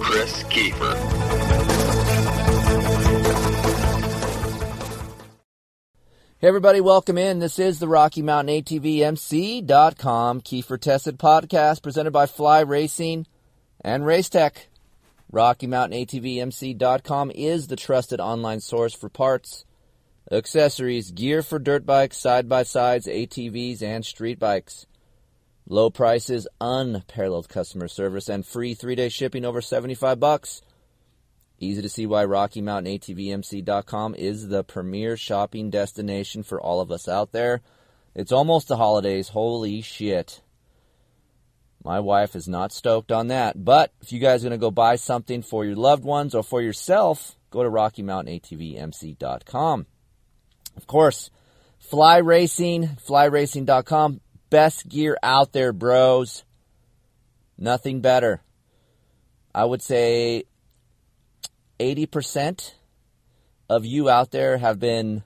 Chris Keefer. Hey everybody, welcome in. This is the Rocky Mountain ATVMC.com Keefer Tested Podcast presented by Fly Racing and Racetech. Rocky Mountain ATVMC.com is the trusted online source for parts, accessories, gear for dirt bikes, side by sides, ATVs, and street bikes. Low prices, unparalleled customer service, and free three day shipping over 75 bucks. Easy to see why Rocky Mountain ATVMC.com is the premier shopping destination for all of us out there. It's almost the holidays. Holy shit. My wife is not stoked on that. But if you guys are going to go buy something for your loved ones or for yourself, go to RockyMountainATVMC.com. Of course, Fly Racing, flyracing.com. Best gear out there, bros. Nothing better. I would say 80% of you out there have been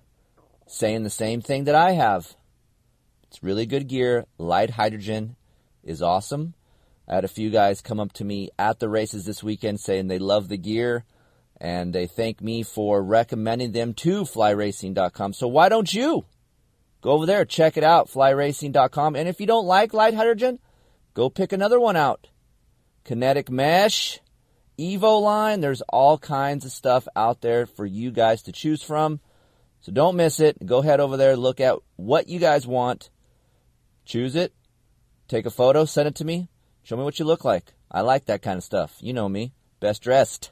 saying the same thing that I have. It's really good gear. Lite Hydrogen is awesome. I had a few guys come up to me at the races this weekend saying they love the gear and they thank me for recommending them to flyracing.com. So why don't you go over there, check it out, flyracing.com. And if you don't like Lite Hydrogen, go pick another one out. Kinetic mesh, Evo line. There's all kinds of stuff out there for you guys to choose from. So don't miss it. Go head over there, look at what you guys want, choose it, take a photo, send it to me, show me what you look like. I like that kind of stuff. You know me, best dressed.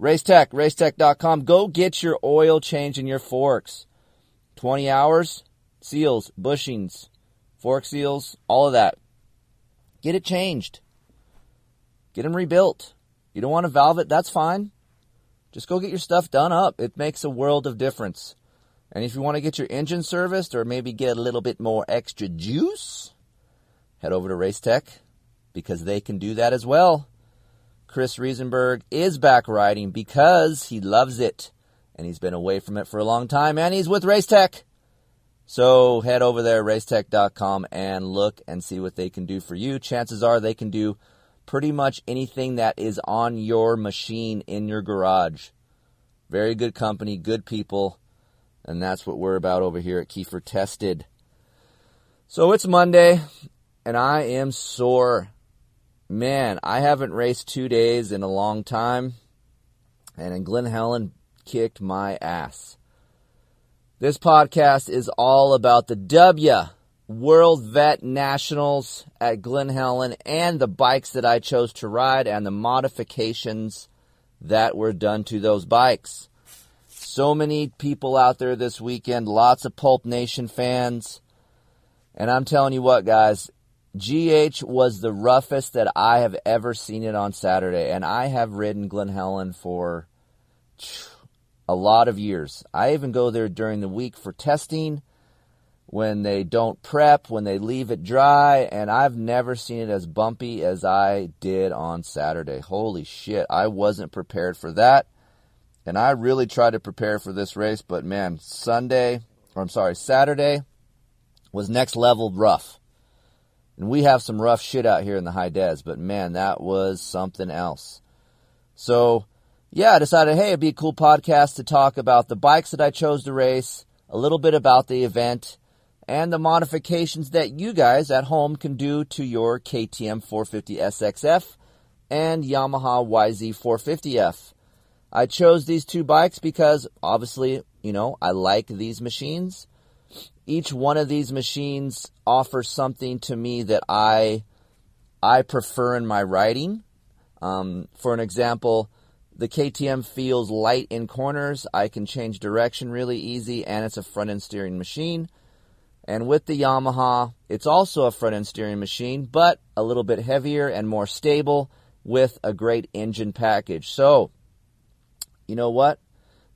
Racetech, racetech.com. Go get your oil change in your forks. 20 hours, seals, bushings, fork seals, all of that. Get it changed. Get them rebuilt. You don't want to valve it, that's fine. Just go get your stuff done up. It makes a world of difference. And if you want to get your engine serviced or maybe get a little bit more extra juice, head over to Racetech because they can do that as well. Chris Riesenberg is back riding because he loves it and he's been away from it for a long time and he's with Racetech. So head over there, racetech.com, and look and see what they can do for you. Chances are they can do pretty much anything that is on your machine in your garage. Very good company, good people, and that's what we're about over here at Keefer Tested. So it's Monday, and I am sore. Man, I haven't raced two days in a long time, and Glen Helen kicked my ass. This podcast is all about the W World Vet Nationals at Glen Helen and the bikes that I chose to ride and the modifications that were done to those bikes. So many people out there this weekend, lots of Pulp Nation fans. And I'm telling you what, guys, GH was the roughest that I have ever seen it on Saturday. And I have ridden Glen Helen for a lot of years. I even go there during the week for testing when they don't prep, when they leave it dry, and I've never seen it as bumpy as I did on Saturday. Holy shit, I wasn't prepared for that. And I really tried to prepare for this race, but man, Sunday, or I'm sorry, Saturday was next level rough. And we have some rough shit out here in the high des, but man, that was something else. So, yeah, I decided, hey, it'd be a cool podcast to talk about the bikes that I chose to race, a little bit about the event, and the modifications that you guys at home can do to your KTM 450 SXF and Yamaha YZ 450F. I chose these two bikes because obviously, you know, I like these machines. Each one of these machines offers something to me that I I prefer in my riding. Um, for an example, the KTM feels light in corners. I can change direction really easy, and it's a front end steering machine. And with the Yamaha, it's also a front end steering machine, but a little bit heavier and more stable with a great engine package. So, you know what?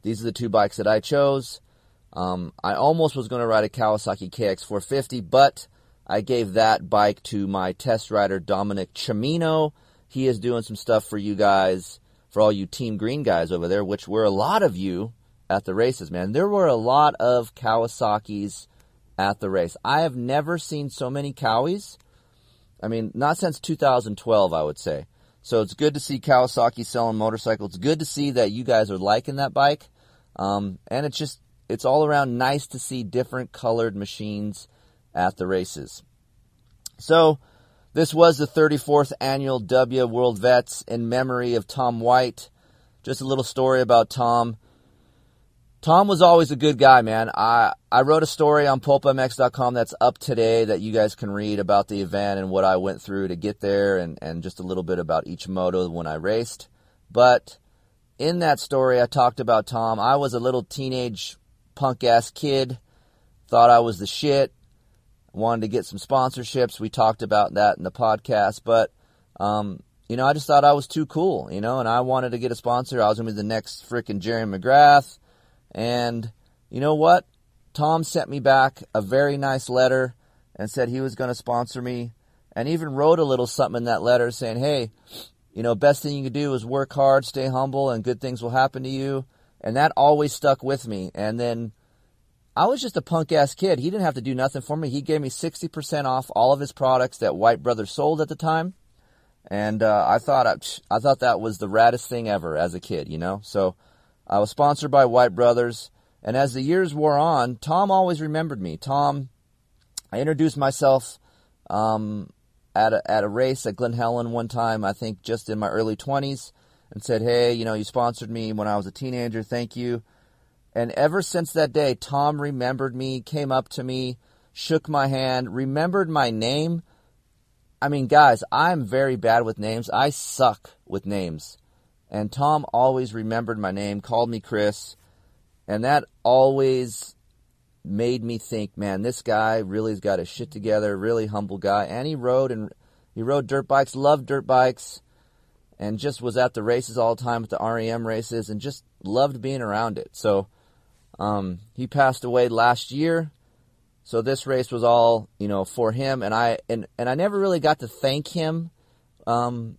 These are the two bikes that I chose. Um, I almost was going to ride a Kawasaki KX450, but I gave that bike to my test rider Dominic Chimino. He is doing some stuff for you guys, for all you Team Green guys over there, which were a lot of you at the races, man. There were a lot of Kawasaki's at the race. I have never seen so many Cowies. I mean, not since 2012, I would say. So it's good to see Kawasaki selling motorcycles. It's good to see that you guys are liking that bike. Um, and it's just, it's all around nice to see different colored machines at the races. So, this was the 34th annual W World Vets in memory of Tom White. Just a little story about Tom. Tom was always a good guy, man. I, I wrote a story on pulpmx.com that's up today that you guys can read about the event and what I went through to get there and, and just a little bit about each moto when I raced. But in that story, I talked about Tom. I was a little teenage punk ass kid, thought I was the shit, wanted to get some sponsorships. We talked about that in the podcast, but, um, you know, I just thought I was too cool, you know, and I wanted to get a sponsor. I was to be the next freaking Jerry McGrath and you know what? Tom sent me back a very nice letter and said he was to sponsor me and even wrote a little something in that letter saying, hey, you know, best thing you can do is work hard, stay humble, and good things will happen to you. And that always stuck with me. And then I was just a punk ass kid. He didn't have to do nothing for me. He gave me 60% off all of his products that White Brothers sold at the time. And uh, I thought I, I thought that was the raddest thing ever as a kid, you know. So I was sponsored by White Brothers, and as the years wore on, Tom always remembered me. Tom, I introduced myself um, at a, at a race at Glen Helen one time, I think just in my early 20s, and said, Hey, you know, you sponsored me when I was a teenager, thank you. And ever since that day, Tom remembered me, came up to me, shook my hand, remembered my name. I mean, guys, I'm very bad with names. I suck with names. And Tom always remembered my name, called me Chris, and that always made me think, man, this guy really's got his shit together, really humble guy. And he rode and he rode dirt bikes, loved dirt bikes, and just was at the races all the time at the REM races and just loved being around it. So um, he passed away last year. So this race was all, you know, for him and I and, and I never really got to thank him um,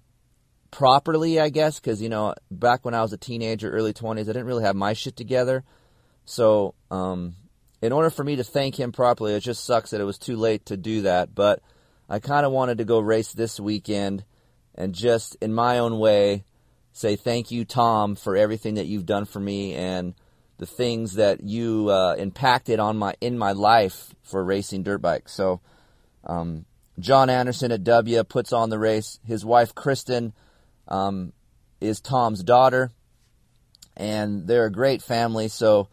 properly, I guess, because you know, back when I was a teenager, early twenties, I didn't really have my shit together. So, um, in order for me to thank him properly, it just sucks that it was too late to do that. But I kind of wanted to go race this weekend and just, in my own way, say thank you, Tom, for everything that you've done for me and the things that you uh, impacted on my in my life for racing dirt bikes. So, um, John Anderson at W puts on the race. His wife Kristen um, is Tom's daughter, and they're a great family. So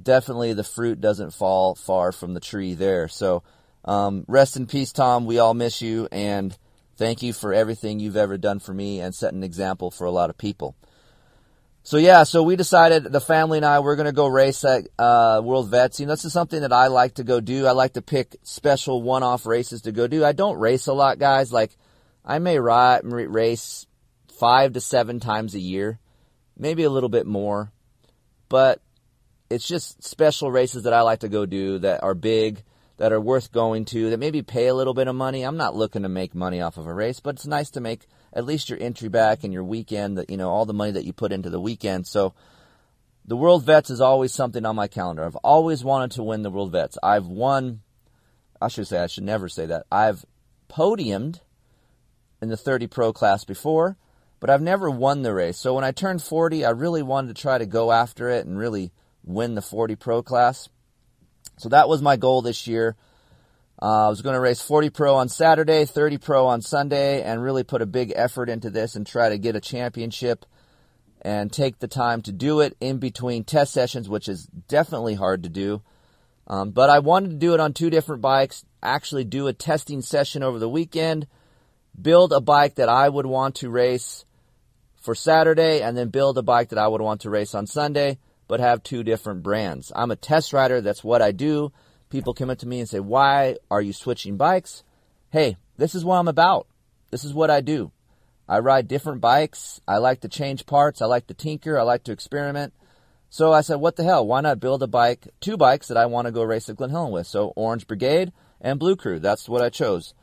definitely the fruit doesn't fall far from the tree there. So um, rest in peace, Tom. We all miss you, and thank you for everything you've ever done for me and set an example for a lot of people. So yeah, so we decided the family and I we're gonna go race at uh, World Vets. You know, this is something that I like to go do. I like to pick special one-off races to go do. I don't race a lot, guys. Like I may ride, race five to seven times a year, maybe a little bit more. But it's just special races that I like to go do that are big, that are worth going to, that maybe pay a little bit of money. I'm not looking to make money off of a race, but it's nice to make at least your entry back and your weekend, that you know, all the money that you put into the weekend. So the World Vets is always something on my calendar. I've always wanted to win the World Vets. I've won I should say I should never say that. I've podiumed in the 30 pro class before but I've never won the race. So when I turned 40, I really wanted to try to go after it and really win the 40 Pro class. So that was my goal this year. Uh, I was going to race 40 Pro on Saturday, 30 Pro on Sunday, and really put a big effort into this and try to get a championship and take the time to do it in between test sessions, which is definitely hard to do. Um, but I wanted to do it on two different bikes, actually do a testing session over the weekend, build a bike that I would want to race for Saturday and then build a bike that I would want to race on Sunday, but have two different brands. I'm a test rider. That's what I do. People come up to me and say, why are you switching bikes? Hey, this is what I'm about. This is what I do. I ride different bikes. I like to change parts. I like to tinker. I like to experiment. So I said, what the hell? Why not build a bike, two bikes that I want to go race at Glen Helen with? So Orange Brigade and Blue Crew. That's what I chose.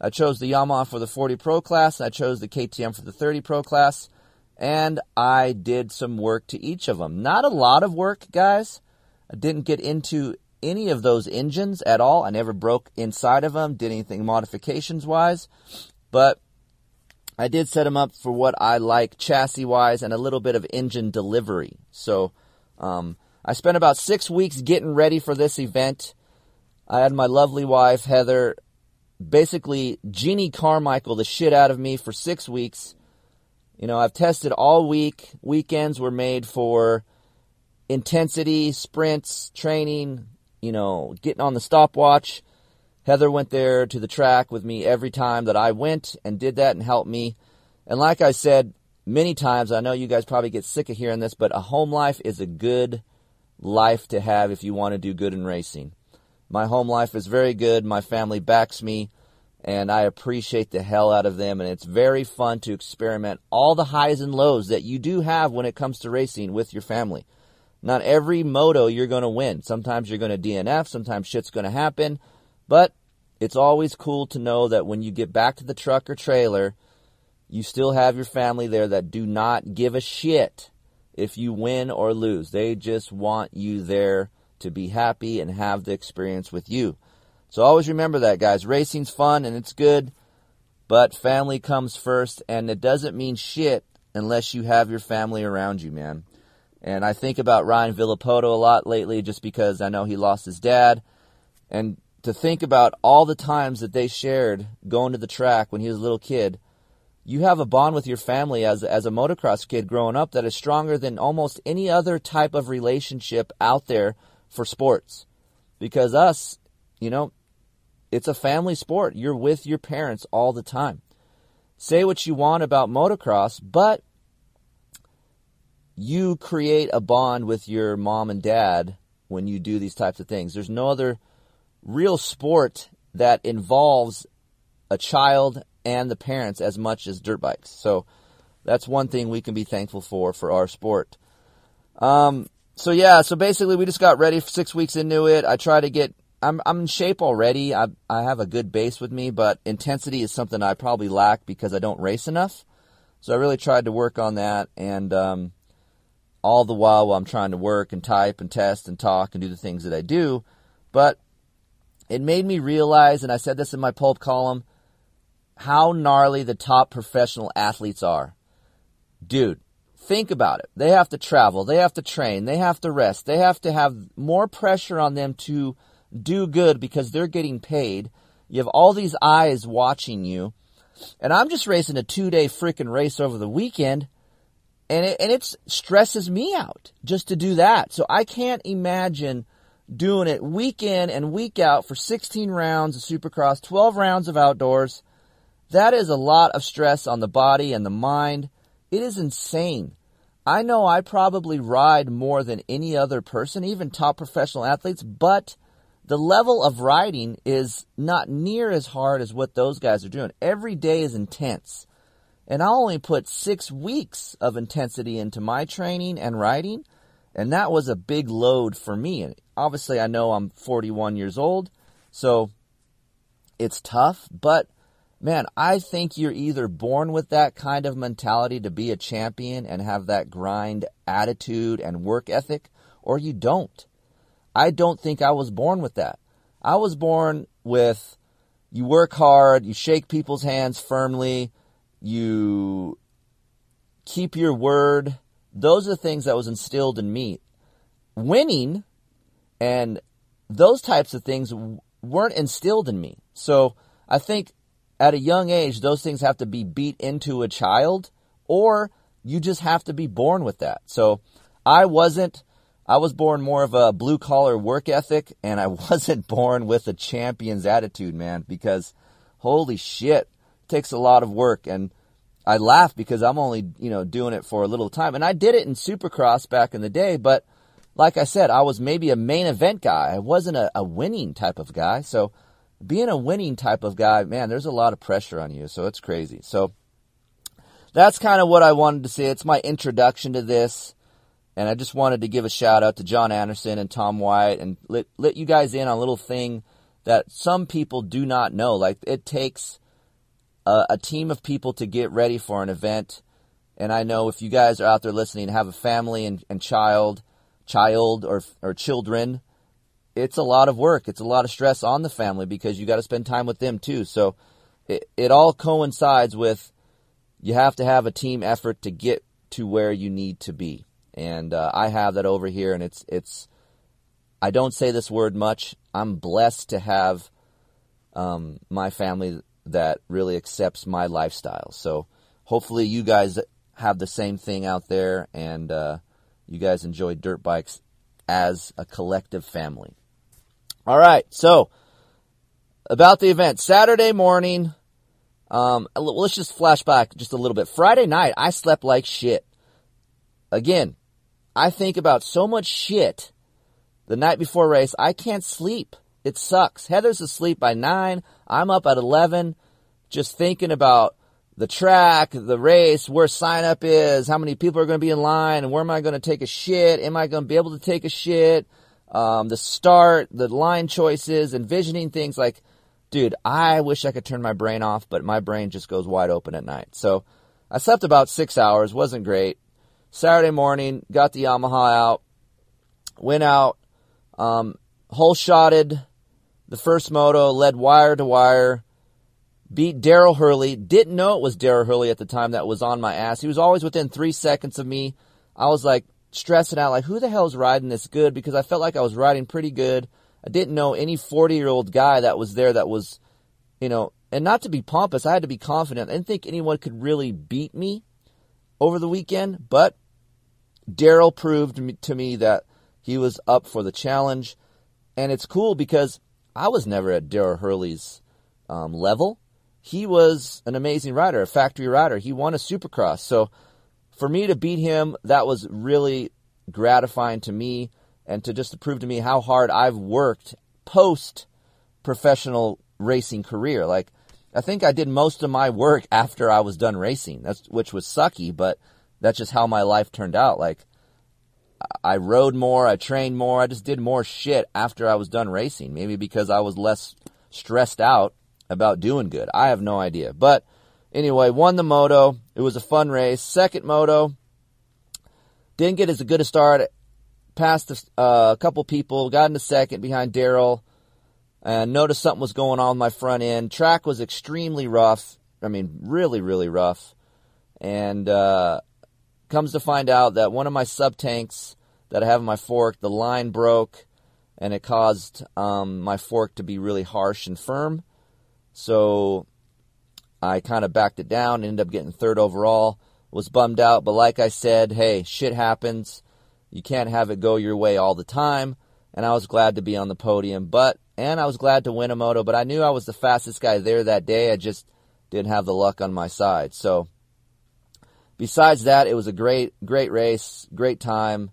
I chose the Yamaha for the 40 Pro class, I chose the KTM for the 30 Pro class, and I did some work to each of them. Not a lot of work, guys. I didn't get into any of those engines at all. I never broke inside of them, did anything modifications wise, but I did set them up for what I like chassis wise and a little bit of engine delivery. So um, I spent about six weeks getting ready for this event. I had my lovely wife, Heather, basically Jeannie Carmichael the shit out of me for six weeks. You know, I've tested all week. Weekends were made for intensity, sprints, training, you know, getting on the stopwatch. Heather went there to the track with me every time that I went and did that and helped me. And like I said many times, I know you guys probably get sick of hearing this, but a home life is a good life to have if you want to do good in racing. My home life is very good. My family backs me, and I appreciate the hell out of them. And it's very fun to experiment all the highs and lows that you do have when it comes to racing with your family. Not every moto you're going to win. Sometimes you're going to DNF, sometimes shit's going to happen, but it's always cool to know that when you get back to the truck or trailer, you still have your family there that do not give a shit if you win or lose. They just want you there to be happy and have the experience with you. So always remember that, guys. Racing's fun and it's good, but family comes first, and it doesn't mean shit unless you have your family around you, man. And I think about Ryan Villopoto a lot lately just because I know he lost his dad. And to think about all the times that they shared going to the track when he was a little kid, you have a bond with your family as, as a motocross kid growing up that is stronger than almost any other type of relationship out there for sports. Because us, you know, it's a family sport. You're with your parents all the time. Say what you want about motocross, but you create a bond with your mom and dad when you do these types of things. There's no other real sport that involves a child and the parents as much as dirt bikes. So that's one thing we can be thankful for for our sport. Um, so yeah, so basically we just got ready six weeks into it. I try to get, I'm, I'm in shape already. I, I have a good base with me, but intensity is something I probably lack because I don't race enough. So I really tried to work on that and, um, all the while while I'm trying to work and type and test and talk and do the things that I do. But it made me realize, and I said this in my pulp column, how gnarly the top professional athletes are. Dude, think about it. They have to travel, they have to train, they have to rest, they have to have more pressure on them to do good because they're getting paid. You have all these eyes watching you. And I'm just racing a two day freaking race over the weekend and it, and it stresses me out just to do that. So I can't imagine doing it week in and week out for 16 rounds of supercross, 12 rounds of outdoors. That is a lot of stress on the body and the mind. It is insane. I know I probably ride more than any other person, even top professional athletes, but the level of riding is not near as hard as what those guys are doing. Every day is intense. And I only put six weeks of intensity into my training and riding, and that was a big load for me. And obviously, I know I'm 41 years old, so it's tough, but man, I think you're either born with that kind of mentality to be a champion and have that grind attitude and work ethic, or you don't. I don't think I was born with that. I was born with you work hard, you shake people's hands firmly, you keep your word. Those are the things that was instilled in me. Winning and those types of things weren't instilled in me. So I think at a young age, those things have to be beat into a child or you just have to be born with that. So I wasn't, I was born more of a blue collar work ethic and I wasn't born with a champion's attitude, man, because holy shit, takes a lot of work and I laugh because I'm only, you know, doing it for a little time. And I did it in Supercross back in the day, but like I said, I was maybe a main event guy. I wasn't a, a winning type of guy. So being a winning type of guy, man, there's a lot of pressure on you. So it's crazy. So that's kind of what I wanted to say. It's my introduction to this. And I just wanted to give a shout out to John Anderson and Tom White and let, let you guys in on a little thing that some people do not know. Like it takes a, a team of people to get ready for an event. And I know if you guys are out there listening, have a family and, and child, child or, or children, it's a lot of work. It's a lot of stress on the family because you got to spend time with them too. So it, it all coincides with you have to have a team effort to get to where you need to be and uh, I have that over here, and it's it's. I don't say this word much. I'm blessed to have um, my family that really accepts my lifestyle. So hopefully you guys have the same thing out there, and uh, you guys enjoy dirt bikes as a collective family. All right, so about the event Saturday morning. Um, let's just flash back just a little bit. Friday night, I slept like shit. Again, I think about so much shit the night before race. I can't sleep. It sucks. Heather's asleep by nine. I'm up at 11 just thinking about the track, the race, where sign up is, how many people are going to be in line, and where am I going to take a shit? Am I going to be able to take a shit? Um, the start, the line choices, envisioning things like, dude, I wish I could turn my brain off, but my brain just goes wide open at night. So I slept about six hours, wasn't great. Saturday morning, got the Yamaha out, went out, um, hole shotted the first moto, led wire to wire, beat Daryl Hurley. Didn't know it was Daryl Hurley at the time that was on my ass. He was always within three seconds of me. I was like stressing out, like, who the hell is riding this good? Because I felt like I was riding pretty good. I didn't know any 40 year old guy that was there that was, you know, and not to be pompous, I had to be confident. I didn't think anyone could really beat me over the weekend, but Daryl proved to me that he was up for the challenge. And it's cool because I was never at Daryl Hurley's um, level. He was an amazing rider, a factory rider. He won a supercross. So for me to beat him, that was really gratifying to me and to just to prove to me how hard I've worked post professional racing career. Like, I think I did most of my work after I was done racing. That's which was sucky, but that's just how my life turned out. Like, I rode more, I trained more, I just did more shit after I was done racing. Maybe because I was less stressed out about doing good. I have no idea. But anyway, won the moto. It was a fun race. Second moto, didn't get as good a start. Passed a, uh, couple people, got into second behind Daryl, and noticed something was going on with my front end. Track was extremely rough. I mean, really, really rough. And uh, Comes to find out that one of my sub tanks that I have my fork, the line broke, and it caused um, my fork to be really harsh and firm. So I kind of backed it down, ended up getting third overall. Was bummed out, but like I said, hey, shit happens. You can't have it go your way all the time. And I was glad to be on the podium, but and I was glad to win a moto, but I knew I was the fastest guy there that day. I just didn't have the luck on my side. So besides that, it was a great, great race, great time.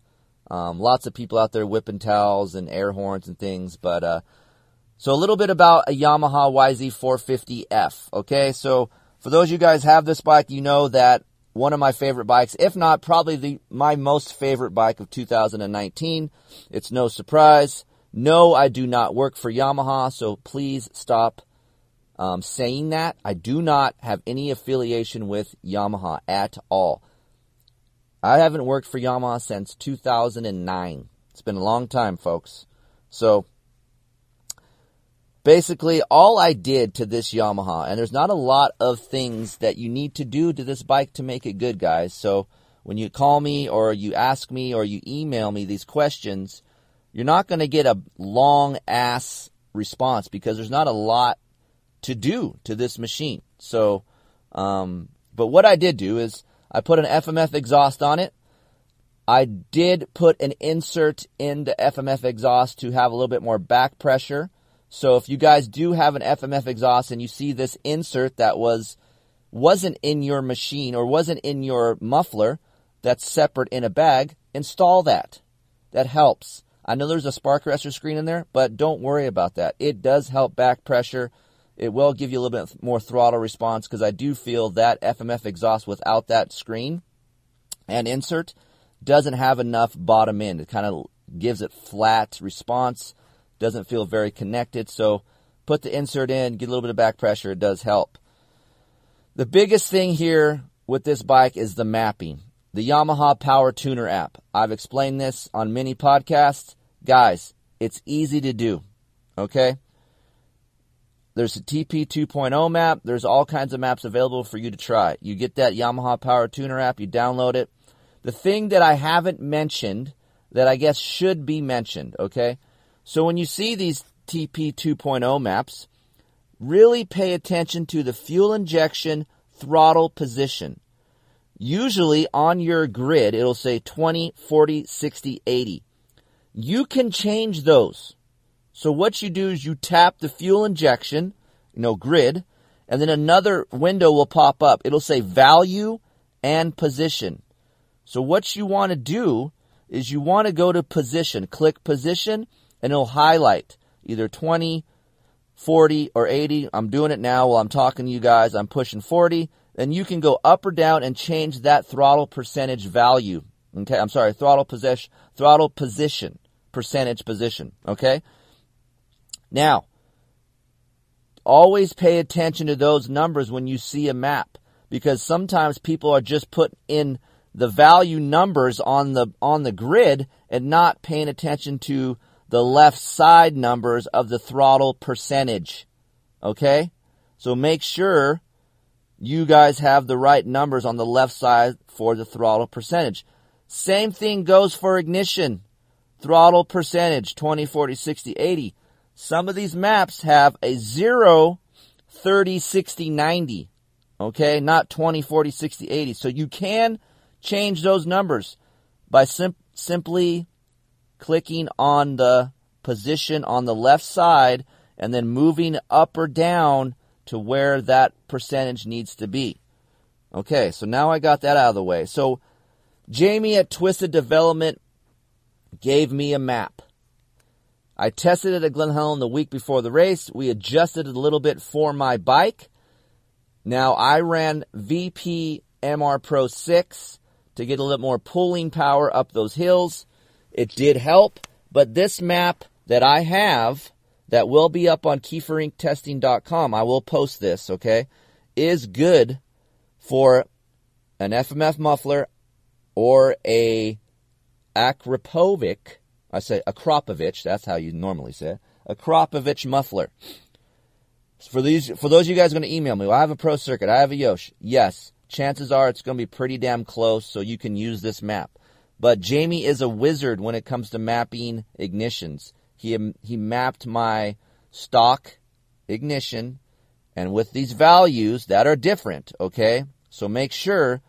Um, lots of people out there whipping towels and air horns and things. But uh, so a little bit about a Yamaha YZ450F. Okay, so for those of you guys have this bike, you know that one of my favorite bikes, if not probably the my most favorite bike of 2019. It's no surprise. No, I do not work for Yamaha, so please stop um, saying that, I do not have any affiliation with Yamaha at all. I haven't worked for Yamaha since 2009. It's been a long time, folks. So, basically, all I did to this Yamaha, and there's not a lot of things that you need to do to this bike to make it good, guys. So, when you call me or you ask me or you email me these questions, you're not going to get a long ass response because there's not a lot to do to this machine. So, um, but what I did do is I put an FMF exhaust on it. I did put an insert in the FMF exhaust to have a little bit more back pressure. So if you guys do have an FMF exhaust and you see this insert that was wasn't in your machine or wasn't in your muffler that's separate in a bag, install that. That helps. I know there's a spark arrestor screen in there, but don't worry about that. It does help back pressure It will give you a little bit more throttle response because I do feel that FMF exhaust without that screen and insert doesn't have enough bottom end. It kind of gives it flat response, doesn't feel very connected. So put the insert in, get a little bit of back pressure. It does help. The biggest thing here with this bike is the mapping. The Yamaha Power Tuner app. I've explained this on many podcasts. Guys, it's easy to do. Okay? There's a TP 2.0 map. There's all kinds of maps available for you to try. You get that Yamaha Power Tuner app, you download it. The thing that I haven't mentioned that I guess should be mentioned, okay? So when you see these TP 2.0 maps, really pay attention to the fuel injection throttle position. Usually on your grid, it'll say 20, 40, 60, 80. You can change those. So what you do is you tap the fuel injection, you know, grid, and then another window will pop up. It'll say value and position. So what you want to do is you want to go to position, click position, and it'll highlight either 20, 40, or 80. I'm doing it now while I'm talking to you guys. I'm pushing 40. Then you can go up or down and change that throttle percentage value. Okay, I'm sorry, throttle position, throttle position, percentage position. Okay. Now, always pay attention to those numbers when you see a map because sometimes people are just put in the value numbers on the on the grid and not paying attention to the left side numbers of the throttle percentage. Okay? So make sure you guys have the right numbers on the left side for the throttle percentage. Same thing goes for ignition. Throttle percentage 20, 40, 60, 80. Some of these maps have a 0, 30, 60, 90. Okay? Not 20, 40, 60, 80. So you can change those numbers by sim- simply clicking on the position on the left side and then moving up or down to where that percentage needs to be. Okay, so now I got that out of the way. So Jamie at Twisted Development gave me a map. I tested it at Glen Helen the week before the race. We adjusted it a little bit for my bike. Now I ran VP MR Pro 6 to get a little more pulling power up those hills. It did help, but this map that I have that will be up on keeferinctesting.com, I will post this, okay, is good for an FMF muffler or a Akrapovic, I say Akrapovich, that's how you normally say it, Akrapovich muffler. For these, for those of you guys going to email me, well, I have a Pro Circuit, I have a Yosh. Yes, chances are it's going to be pretty damn close, so you can use this map. But Jamie is a wizard when it comes to mapping ignitions. He, um, he mapped my stock ignition, and with these values that are different, okay? So make sure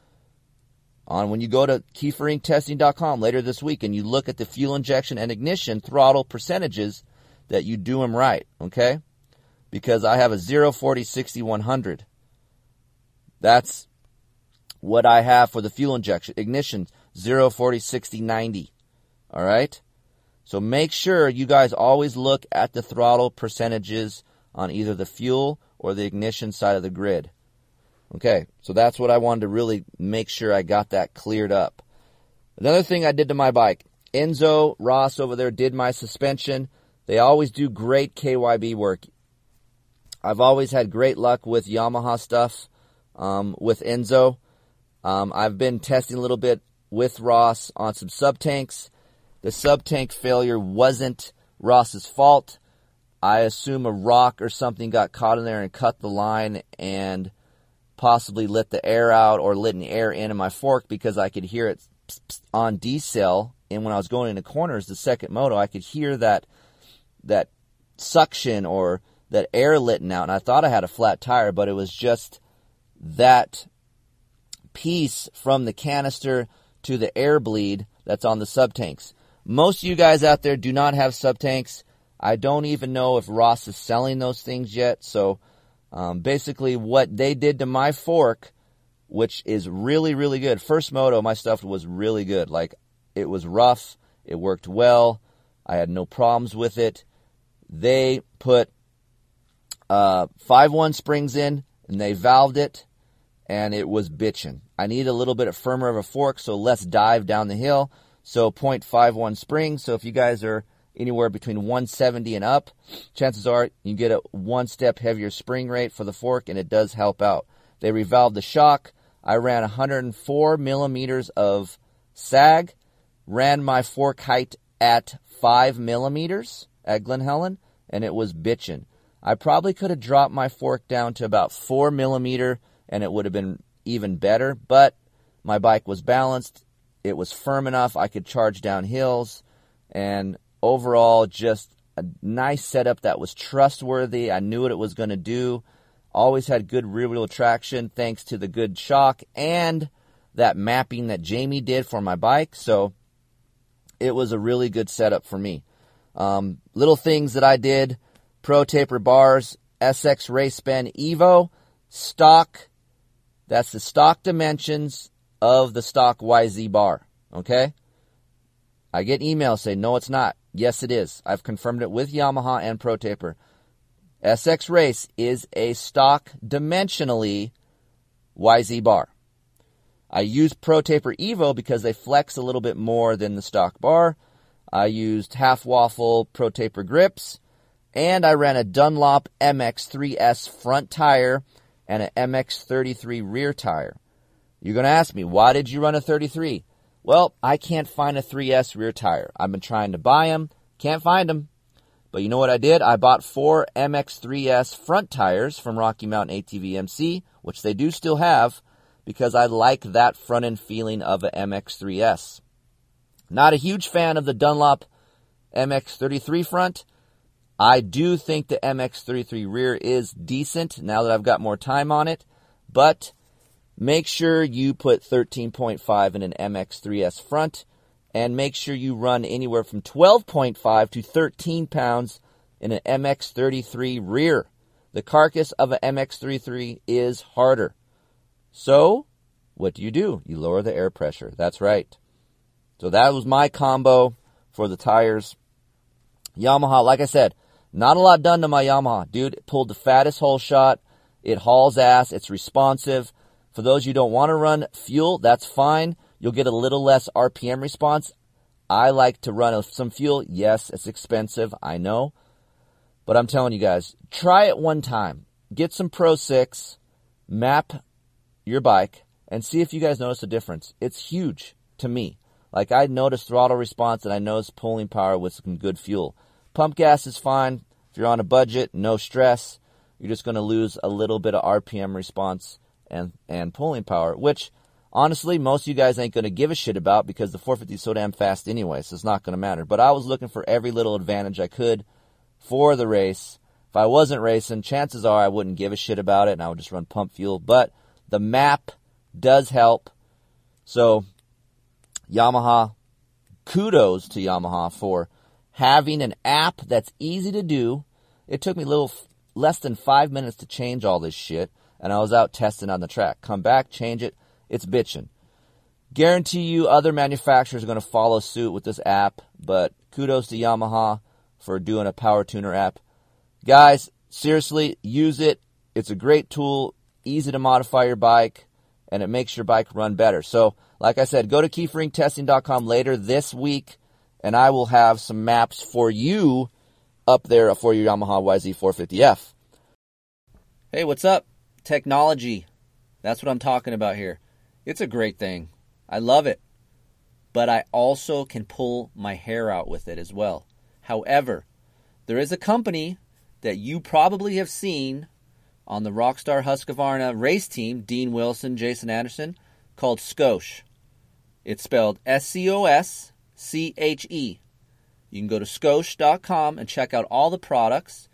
on when you go to keeferinctesting.com later this week and you look at the fuel injection and ignition throttle percentages that you do them right, okay? Because I have a 0, 40, 60, 100. That's what I have for the fuel injection. Ignition 0, 40, 60, 90. All right? So make sure you guys always look at the throttle percentages on either the fuel or the ignition side of the grid. Okay, so that's what I wanted to really make sure I got that cleared up. Another thing I did to my bike, Enzo Ross over there did my suspension. They always do great KYB work. I've always had great luck with Yamaha stuff um, with Enzo. Um, I've been testing a little bit with Ross on some sub tanks. The sub tank failure wasn't Ross's fault. I assume a rock or something got caught in there and cut the line and possibly lit the air out or an air in in my fork because I could hear it on decel. And when I was going into corners, the second moto, I could hear that that suction or that air letting out. And I thought I had a flat tire, but it was just that piece from the canister to the air bleed that's on the sub tanks. Most of you guys out there do not have sub tanks. I don't even know if Ross is selling those things yet. So um, basically, what they did to my fork, which is really, really good. First moto, my stuff was really good. Like, it was rough. It worked well. I had no problems with it. They put uh, five one springs in, and they valved it, and it was bitching. I need a little bit of firmer of a fork, so less dive down the hill. So 0.51 spring. So if you guys are anywhere between 170 and up, chances are you get a one step heavier spring rate for the fork, and it does help out. They revalved the shock. I ran 104 millimeters of sag, ran my fork height at 5 millimeters at Glen Helen, and it was bitching. I probably could have dropped my fork down to about 4 millimeter, and it would have been even better, but my bike was balanced. It was firm enough. I could charge down hills, and overall, just a nice setup that was trustworthy. I knew what it was going to do. Always had good rear wheel traction thanks to the good shock and that mapping that Jamie did for my bike. So it was a really good setup for me. Um, little things that I did Pro Taper bars, SX Race Bend Evo, stock. That's the stock dimensions of the stock YZ bar. Okay? I get emails saying, no, it's not. Yes, it is. I've confirmed it with Yamaha and Pro Taper. SX Race is a stock dimensionally YZ bar. I use Pro Taper Evo because they flex a little bit more than the stock bar. I used half waffle Pro Taper grips, and I ran a Dunlop MX3S front tire and an MX33 rear tire. You're going to ask me, why did you run a 33? Well, I can't find a 3S rear tire. I've been trying to buy them, can't find them. But you know what I did? I bought four MX3S front tires from Rocky Mountain ATV MC, which they do still have, because I like that front end feeling of a MX3S. Not a huge fan of the Dunlop MX33 front. I do think the MX33 rear is decent now that I've got more time on it, but make sure you put 13.5 in an MX3S front and make sure you run anywhere from 12.5 to 13 pounds in an MX33 rear. The carcass of an MX33 is harder. So, what do you do? You lower the air pressure. That's right. So that was my combo for the tires. Yamaha, like I said, not a lot done to my Yamaha. Dude, it pulled the fattest hole shot. It hauls ass. It's responsive. For those you don't want to run fuel, that's fine. You'll get a little less RPM response. I like to run some fuel. Yes, it's expensive. I know. But I'm telling you guys, try it one time. Get some Pro 6, map your bike and see if you guys notice a difference. It's huge to me. Like I noticed throttle response and I noticed pulling power with some good fuel. Pump gas is fine. If you're on a budget, no stress. You're just going to lose a little bit of RPM response and, and pulling power, which honestly, most of you guys ain't going to give a shit about because the 450 is so damn fast anyway, so it's not going to matter. But I was looking for every little advantage I could for the race. If I wasn't racing, chances are I wouldn't give a shit about it and I would just run pump fuel. But the map does help. So, Yamaha, kudos to Yamaha for having an app that's easy to do. It took me a little less than five minutes to change all this shit, and I was out testing on the track. Come back, change it. It's bitching. Guarantee you other manufacturers are going to follow suit with this app, but kudos to Yamaha for doing a power tuner app. Guys, seriously, use it. It's a great tool easy to modify your bike, and it makes your bike run better. So, like I said, go to keeferinctesting.com later this week, and I will have some maps for you up there for your Yamaha YZ450F. Hey, what's up? Technology. That's what I'm talking about here. It's a great thing. I love it. But I also can pull my hair out with it as well. However, there is a company that you probably have seen on the Rockstar Husqvarna race team, Dean Wilson, Jason Anderson, called Scosche. It's spelled S C O S C H E. You can go to scosche.com and check out all the products.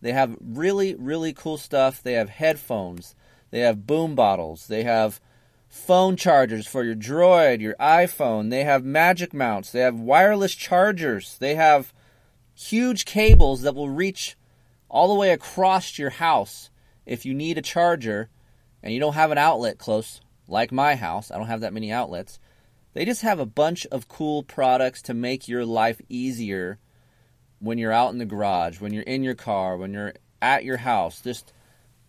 They have really, really cool stuff. They have headphones, they have boom bottles, they have phone chargers for your Droid, your iPhone, they have magic mounts, they have wireless chargers, they have huge cables that will reach all the way across your house if you need a charger and you don't have an outlet close, like my house, I don't have that many outlets. They just have a bunch of cool products to make your life easier when you're out in the garage, when you're in your car, when you're at your house. Just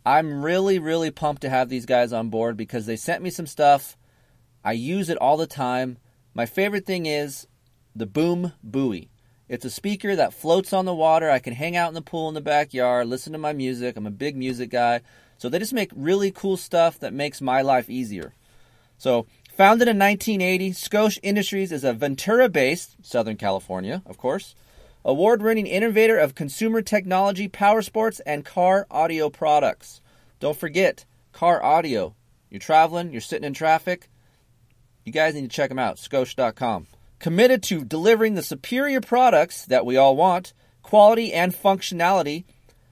I'm really really pumped to have these guys on board because they sent me some stuff. I use it all the time. My favorite thing is the Boom Buoy. It's a speaker that floats on the water. I can hang out in the pool in the backyard, listen to my music. I'm a big music guy. So they just make really cool stuff that makes my life easier. So, founded in 1980, Scosche Industries is a Ventura based, Southern California, of course, award winning innovator of consumer technology, power sports, and car audio products. Don't forget, car audio. You're traveling, you're sitting in traffic. You guys need to check them out, scosche.com committed to delivering the superior products that we all want, quality and functionality,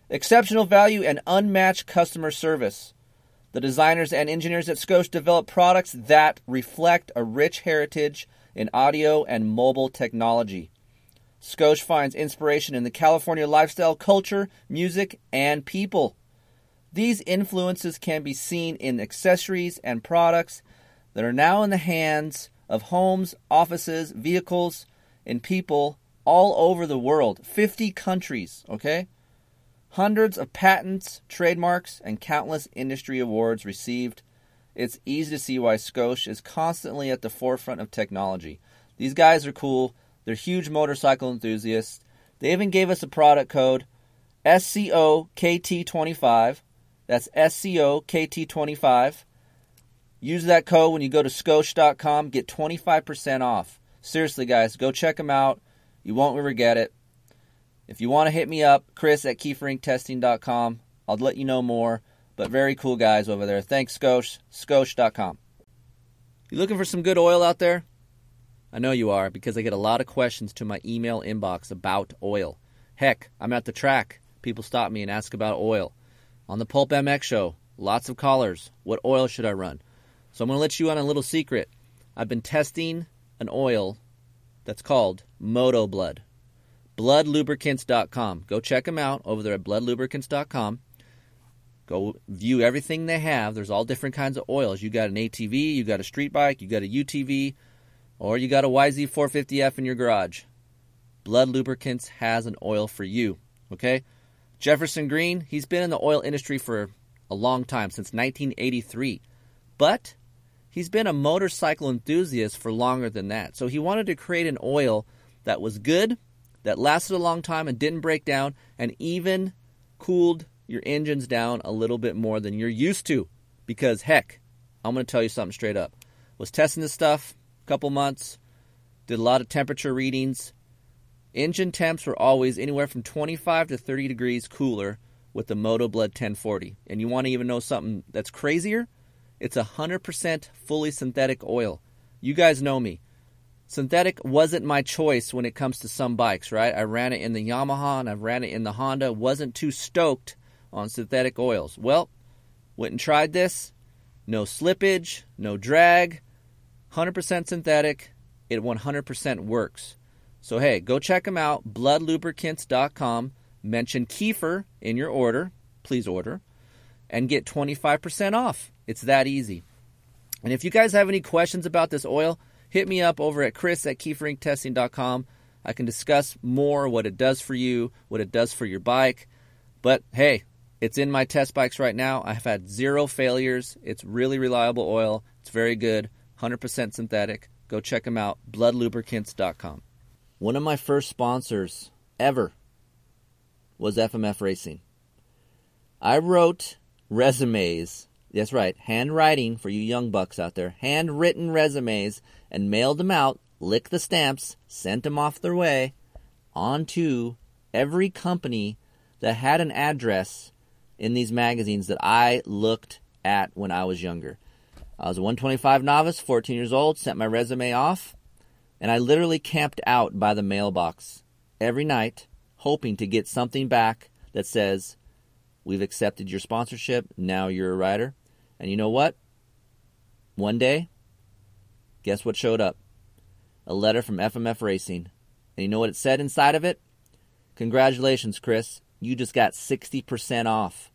exceptional value, and unmatched customer service. The designers and engineers at Scosche develop products that reflect a rich heritage in audio and mobile technology. Scosche finds inspiration in the California lifestyle, culture, music, and people. These influences can be seen in accessories and products that are now in the hands of homes, offices, vehicles, and people all over the world. 50 countries, okay? Hundreds of patents, trademarks, and countless industry awards received. It's easy to see why Scosche is constantly at the forefront of technology. These guys are cool. They're huge motorcycle enthusiasts. They even gave us a product code SCOKT25. That's SCOKT25. Use that code when you go to scosche.com. Get 25% off. Seriously, guys, go check them out. You won't regret it. If you want to hit me up, Chris at keeferinctesting.com. I'll let you know more. But very cool guys over there. Thanks, Scosche. Scosche.com. You looking for some good oil out there? I know you are because I get a lot of questions to my email inbox about oil. Heck, I'm at the track. People stop me and ask about oil. On the Pulp MX show, lots of callers. What oil should I run? So I'm going to let you on a little secret. I've been testing an oil that's called Moto Blood. Bloodlubricants.com. Go check them out over there at bloodlubricants.com. Go view everything they have. There's all different kinds of oils. You got an ATV, you got a street bike, you got a UTV, or you got a YZ450F in your garage. Blood Lubricants has an oil for you. Okay? Jefferson Green, he's been in the oil industry for a long time, since 1983. But He's been a motorcycle enthusiast for longer than that. So he wanted to create an oil that was good, that lasted a long time and didn't break down, and even cooled your engines down a little bit more than you're used to. Because heck, I'm going to tell you something straight up. Was testing this stuff couple months, did a lot of temperature readings. Engine temps were always anywhere from 25 to 30 degrees cooler with the Moto Blood 1040. And you want to even know something that's crazier? It's 100% fully synthetic oil. You guys know me. Synthetic wasn't my choice when it comes to some bikes, right? I ran it in the Yamaha and I've ran it in the Honda. Wasn't too stoked on synthetic oils. Well, went and tried this. No slippage, no drag, 100% synthetic. It 100% works. So hey, go check them out. Bloodlubricants.com. Mention Keefer in your order. Please order and get 25% off. It's that easy. And if you guys have any questions about this oil, hit me up over at chris at keeferinctesting.com. I can discuss more what it does for you, what it does for your bike. But hey, it's in my test bikes right now. I've had zero failures. It's really reliable oil. It's very good, 100% synthetic. Go check them out, bloodlubricants.com. One of my first sponsors ever was FMF Racing. I wrote resumes. That's right, handwriting for you young bucks out there. Handwritten resumes and mailed them out, licked the stamps, sent them off their way onto every company that had an address in these magazines that I looked at when I was younger. I was a 125 novice, 14 years old, sent my resume off, and I literally camped out by the mailbox every night, hoping to get something back that says, We've accepted your sponsorship. Now you're a rider. And you know what? One day, guess what showed up? A letter from FMF Racing. And you know what it said inside of it? Congratulations, Chris. You just got 60% off.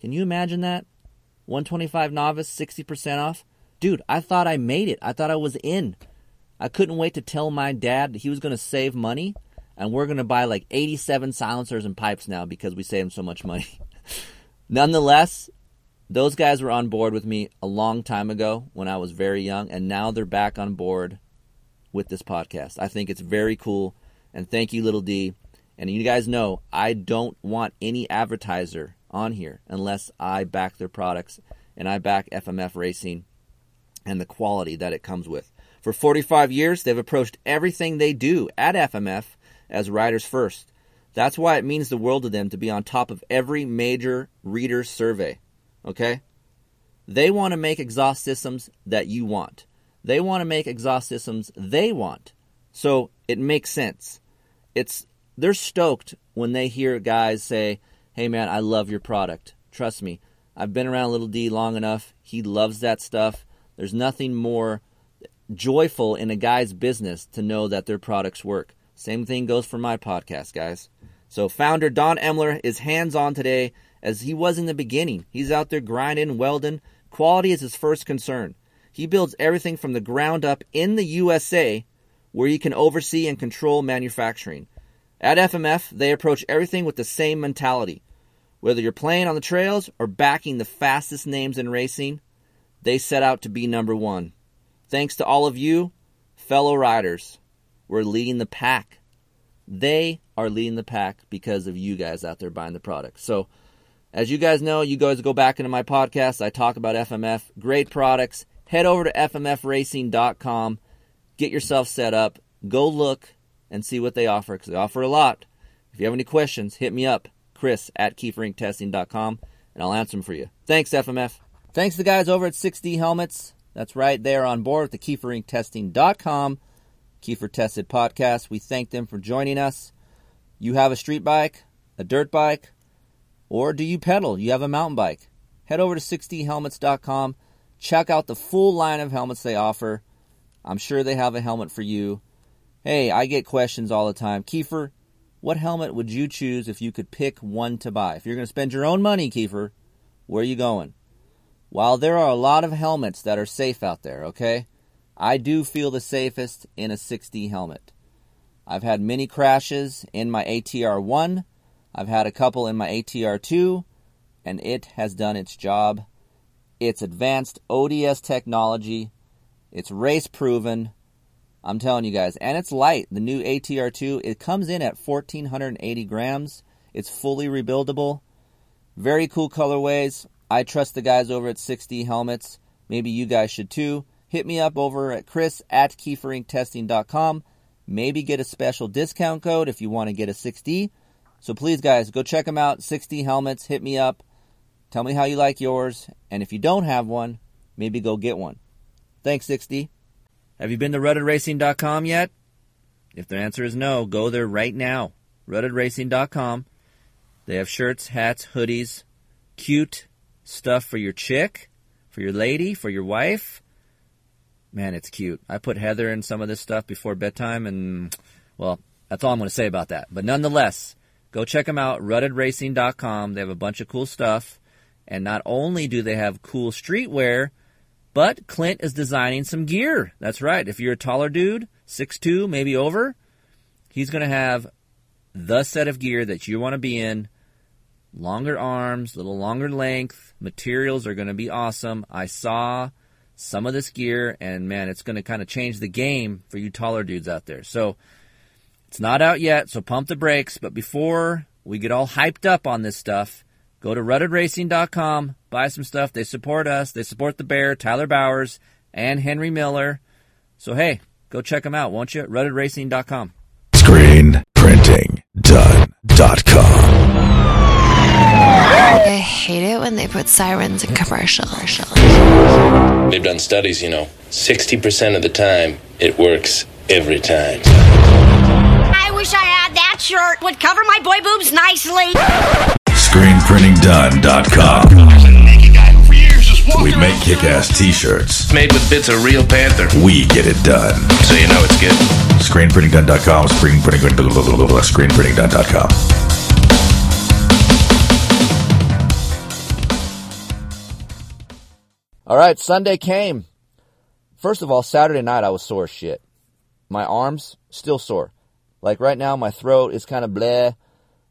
Can you imagine that? 125 novice, 60% off? Dude, I thought I made it. I thought I was in. I couldn't wait to tell my dad that he was going to save money and we're going to buy like 87 silencers and pipes now because we saved so much money. Nonetheless, those guys were on board with me a long time ago when I was very young, and now they're back on board with this podcast. I think it's very cool, and thank you, Little D. And you guys know I don't want any advertiser on here unless I back their products and I back FMF Racing and the quality that it comes with. For 45 years, they've approached everything they do at FMF as riders first. That's why it means the world to them to be on top of every major reader survey. Okay? They want to make exhaust systems that you want. They want to make exhaust systems they want. So it makes sense. It's they're stoked when they hear guys say, "Hey man, I love your product. Trust me. I've been around Little D long enough. He loves that stuff. There's nothing more joyful in a guy's business to know that their products work. Same thing goes for my podcast, guys. So founder Don Emler is hands-on today as he was in the beginning. He's out there grinding, welding. Quality is his first concern. He builds everything from the ground up in the USA where he can oversee and control manufacturing. At FMF, they approach everything with the same mentality. Whether you're playing on the trails or backing the fastest names in racing, they set out to be number one. Thanks to all of you, fellow riders, we're leading the pack. They are leading the pack because of you guys out there buying the product. So, as you guys know, you guys go back into my podcast. I talk about FMF, great products. Head over to fmfracing.com, get yourself set up, go look and see what they offer because they offer a lot. If you have any questions, hit me up, Chris at KeeferIncTesting.com, and I'll answer them for you. Thanks, FMF. Thanks to the guys over at 6D Helmets. That's right, they're on board with the KeeferIncTesting.com Keefer Tested podcast. We thank them for joining us. You have a street bike, a dirt bike, or do you pedal? You have a mountain bike. Head over to 6dhelmets.com. Check out the full line of helmets they offer. I'm sure they have a helmet for you. Hey, I get questions all the time. Keefer, what helmet would you choose if you could pick one to buy? If you're going to spend your own money, Keefer, where are you going? While there are a lot of helmets that are safe out there, okay? I do feel the safest in a 6D helmet. I've had many crashes in my ATR 1, I've had a couple in my ATR 2, and it has done its job. It's advanced ODS technology, it's race proven. I'm telling you guys, and it's light. The new ATR 2, it comes in at 1480 grams. It's fully rebuildable. Very cool colorways. I trust the guys over at 6D Helmets. Maybe you guys should too. Hit me up over at chris at keeferincTesting.com. Maybe get a special discount code if you want to get a 6D. So please, guys, go check them out. 6D Helmets. Hit me up. Tell me how you like yours. And if you don't have one, maybe go get one. Thanks, 6D. Have you been to RuttedRacing.com yet? If the answer is no, go there right now. RuttedRacing.com. They have shirts, hats, hoodies, cute stuff for your chick, for your lady, for your wife. Man, it's cute. I put Heather in some of this stuff before bedtime, and well, that's all I'm going to say about that. But nonetheless, go check them out, ruttedracing.com. They have a bunch of cool stuff. And not only do they have cool streetwear, but Clint is designing some gear. That's right. If you're a taller dude, 6'2, maybe over, he's going to have the set of gear that you want to be in longer arms, a little longer length. Materials are going to be awesome. I saw some of this gear, and man, it's going to kind of change the game for you taller dudes out there. So it's not out yet, so pump the brakes. But before we get all hyped up on this stuff, go to ruttedracing.com, buy some stuff. They support us, they support the Bear, Tyler Bowers, and Henry Miller. So hey, go check them out, won't you? ruttedracing.com. ScreenPrintingDone.com. I hate it when they put sirens in commercials. They've done studies, you know. 60% of the time, it works every time. I wish I had that shirt. Would cover my boy boobs nicely. ScreenPrintingDone.com. We make kick-ass t-shirts. Made with bits of real panther, We get it done. so you know it's good. ScreenPrintingDone.com. Screenprinting, ScreenPrintingDone.com. All right, Sunday came. First of all, Saturday night I was sore as shit. My arms still sore. Like right now, my throat is kind of bleh.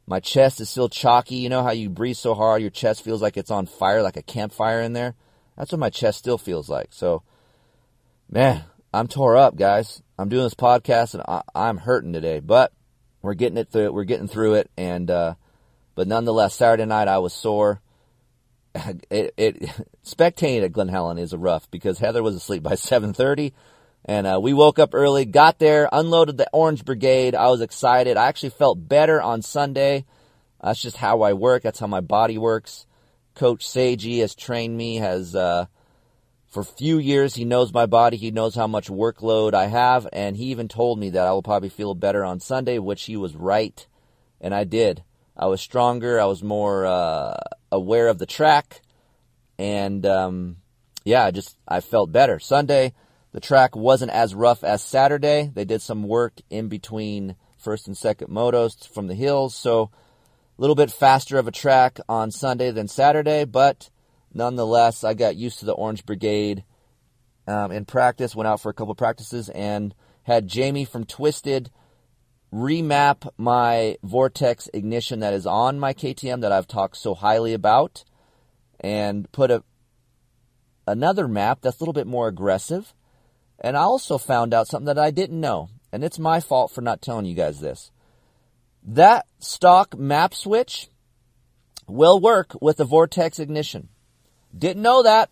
My chest is still chalky. You know how you breathe so hard, your chest feels like it's on fire, like a campfire in there? That's what my chest still feels like. So, man, I'm tore up, guys. I'm doing this podcast and I, I'm hurting today, but we're getting it through. We're getting through it, and uh, but nonetheless, Saturday night I was sore. It, it spectating at Glen Helen is a rough because Heather was asleep by 7:30, and uh, we woke up early, got there, unloaded the Orange Brigade. I was excited. I actually felt better on Sunday. That's just how I work. That's how my body works. Coach Seiji has trained me. Has uh, for a few years he knows my body. He knows how much workload I have, and he even told me that I will probably feel better on Sunday, which he was right, and I did. I was stronger. I was more uh, aware of the track, and um, yeah, I just I felt better. Sunday, the track wasn't as rough as Saturday. They did some work in between first and second motos from the hills, so a little bit faster of a track on Sunday than Saturday, but nonetheless, I got used to the Orange Brigade um, in practice. Went out for a couple practices and had Jamie from Twisted remap my Vortex ignition that is on my KTM that I've talked so highly about, and put a another map that's a little bit more aggressive. And I also found out something that I didn't know, and it's my fault for not telling you guys this. That stock map switch will work with the Vortex ignition. Didn't know that.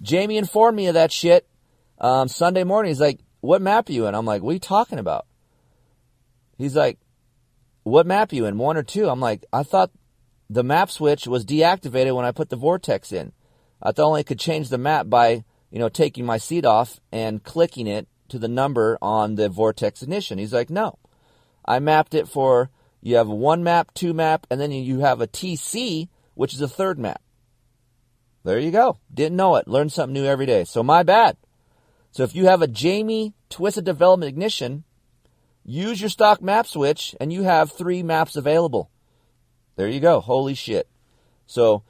Jamie informed me of that shit um, Sunday morning. He's like, "What map are you in?" I'm like, "What are you talking about?" He's like, "What map are you in? One or two? I'm like, "I thought the map switch was deactivated when I put the Vortex in. I thought only could change the map by you know taking my seat off and clicking it to the number on the Vortex ignition." He's like, "No, I mapped it for." You have one map, two map, and then you have a TC, which is a third map. There you go. Didn't know it. Learn something new every day. So my bad. So if you have a Jamie Twisted Development Ignition, use your stock map switch and you have three maps available. There you go. Holy shit. So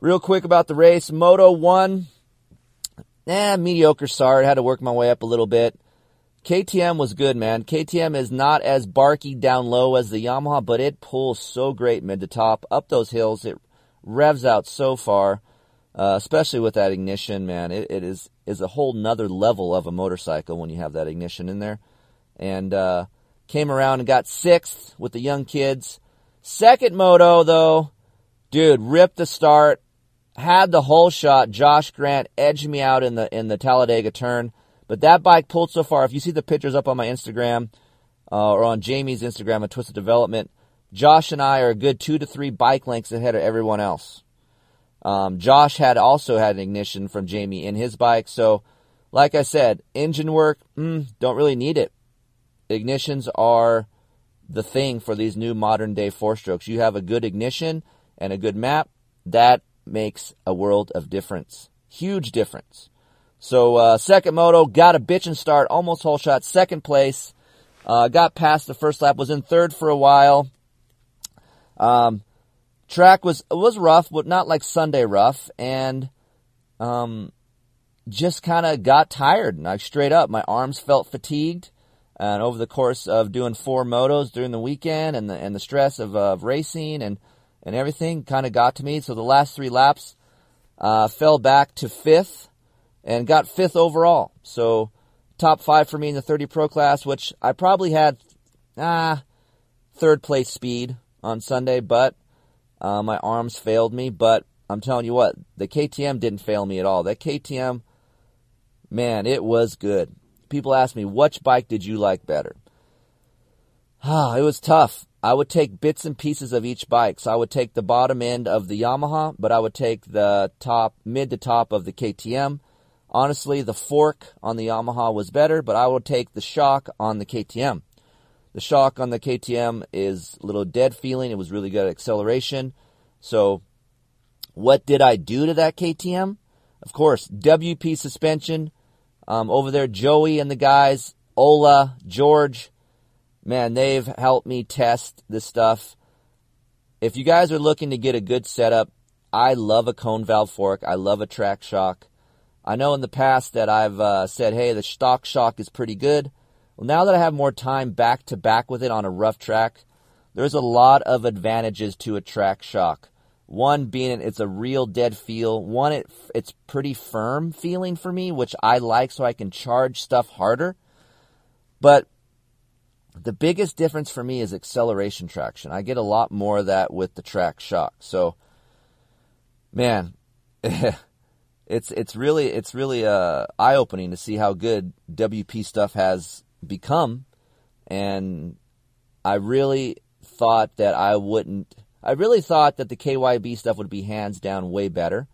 real quick about the race. Moto 1, eh, mediocre start. Had to work my way up a little bit. KTM was good, man. KTM is not as barky down low as the Yamaha, but it pulls so great mid to top. Up those hills, it revs out so far, uh, especially with that ignition, man. It, it is, is a whole nother level of a motorcycle when you have that ignition in there. And, uh, came around and got sixth with the young kids. Second moto, though, dude, ripped the start, had the whole shot. Josh Grant edged me out in the, in the Talladega turn but that bike pulled so far. If you see the pictures up on my Instagram uh, or on Jamie's Instagram at Twisted Development, Josh and I are a good two to three bike lengths ahead of everyone else. Um, Josh had also had an ignition from Jamie in his bike. So, like I said, engine work, mm, don't really need it. Ignitions are the thing for these new modern day four strokes. You have a good ignition and a good map, that makes a world of difference. Huge difference. So uh, second moto, got a bitch and start, almost whole shot, second place. Uh, got past the first lap, was in third for a while. Um, track was was rough, but not like Sunday rough, and um, just kind of got tired. And I straight up, my arms felt fatigued. And over the course of doing four motos during the weekend, and the and the stress of, of racing and and everything, kind of got to me. So the last three laps, uh, fell back to fifth and got fifth overall. So top five for me in the 30 Pro class, which I probably had ah third place speed on Sunday, but uh, my arms failed me. But I'm telling you what, the KTM didn't fail me at all. That KTM, man, it was good. People ask me, which bike did you like better? Ah, it was tough. I would take bits and pieces of each bike. So I would take the bottom end of the Yamaha, but I would take the top, mid to top of the KTM. Honestly, the fork on the Yamaha was better, but I would take the shock on the KTM. The shock on the KTM is a little dead feeling. It was really good at acceleration. So, what did I do to that KTM? Of course, WP suspension. Um, over there, Joey and the guys, Ola, George, man, they've helped me test this stuff. If you guys are looking to get a good setup, I love a cone valve fork. I love a track shock. I know in the past that I've uh, said, hey, the stock shock is pretty good. Well, now that I have more time back to back with it on a rough track, there's a lot of advantages to a track shock. One being it's a real dead feel. One, it, it's pretty firm feeling for me, which I like so I can charge stuff harder. But the biggest difference for me is acceleration traction. I get a lot more of that with the track shock. So, man, it's it's really it's really uh, eye opening to see how good WP stuff has become, and I really thought that I wouldn't. I really thought that the KYB stuff would be hands down way better,